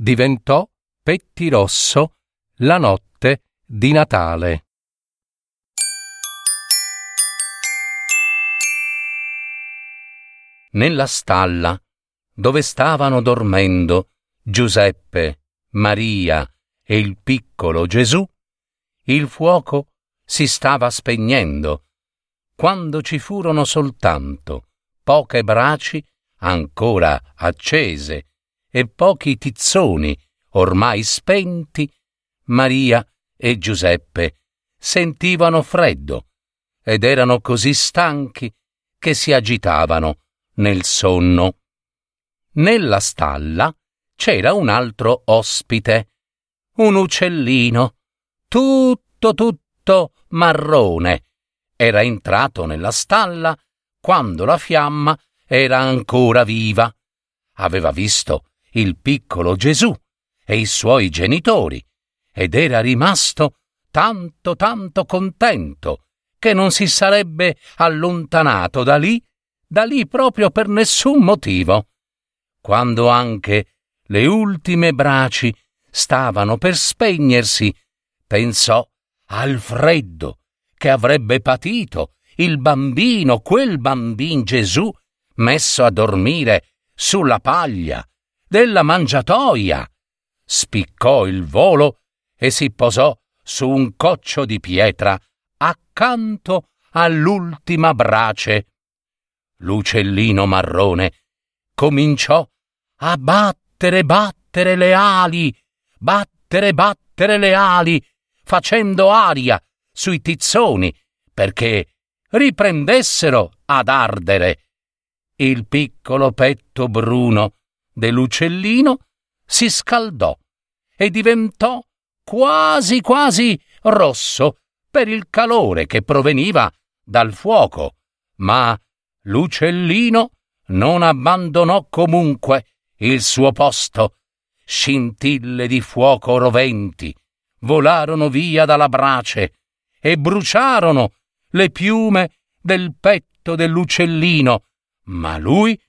diventò pettirosso la notte di Natale. Nella stalla dove stavano dormendo Giuseppe, Maria e il piccolo Gesù, il fuoco si stava spegnendo quando ci furono soltanto poche braci ancora accese e pochi tizzoni ormai spenti, Maria e Giuseppe sentivano freddo ed erano così stanchi che si agitavano nel sonno. Nella stalla c'era un altro ospite, un uccellino, tutto tutto marrone. Era entrato nella stalla quando la fiamma era ancora viva. Aveva visto il piccolo Gesù e i suoi genitori ed era rimasto tanto tanto contento che non si sarebbe allontanato da lì, da lì proprio per nessun motivo. Quando anche le ultime braci stavano per spegnersi, pensò al freddo che avrebbe patito il bambino, quel bambin Gesù, messo a dormire sulla paglia della mangiatoia. Spiccò il volo e si posò su un coccio di pietra accanto all'ultima brace. L'uccellino marrone cominciò a battere, battere le ali, battere, battere le ali, facendo aria sui tizzoni perché riprendessero ad ardere. Il piccolo petto bruno dell'uccellino si scaldò e diventò quasi quasi rosso per il calore che proveniva dal fuoco, ma l'uccellino non abbandonò comunque il suo posto. Scintille di fuoco roventi volarono via dalla brace e bruciarono le piume del petto dell'uccellino, ma lui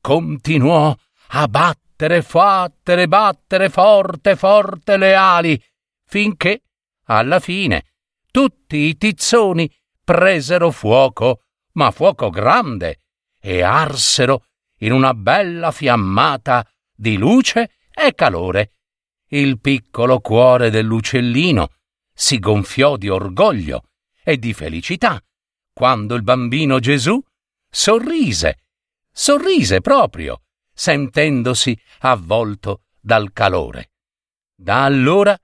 continuò a battere, fattere, battere forte, forte le ali, finché, alla fine, tutti i tizzoni presero fuoco, ma fuoco grande, e arsero in una bella fiammata di luce e calore. Il piccolo cuore dell'uccellino si gonfiò di orgoglio e di felicità quando il bambino Gesù sorrise, sorrise proprio, sentendosi avvolto dal calore. Da allora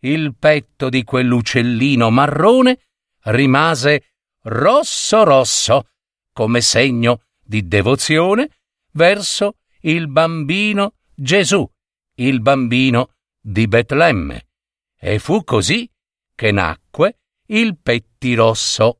il petto di quell'uccellino marrone rimase rosso rosso, come segno di devozione verso il bambino Gesù, il bambino di Betlemme. E fu così che nacque il pettirosso.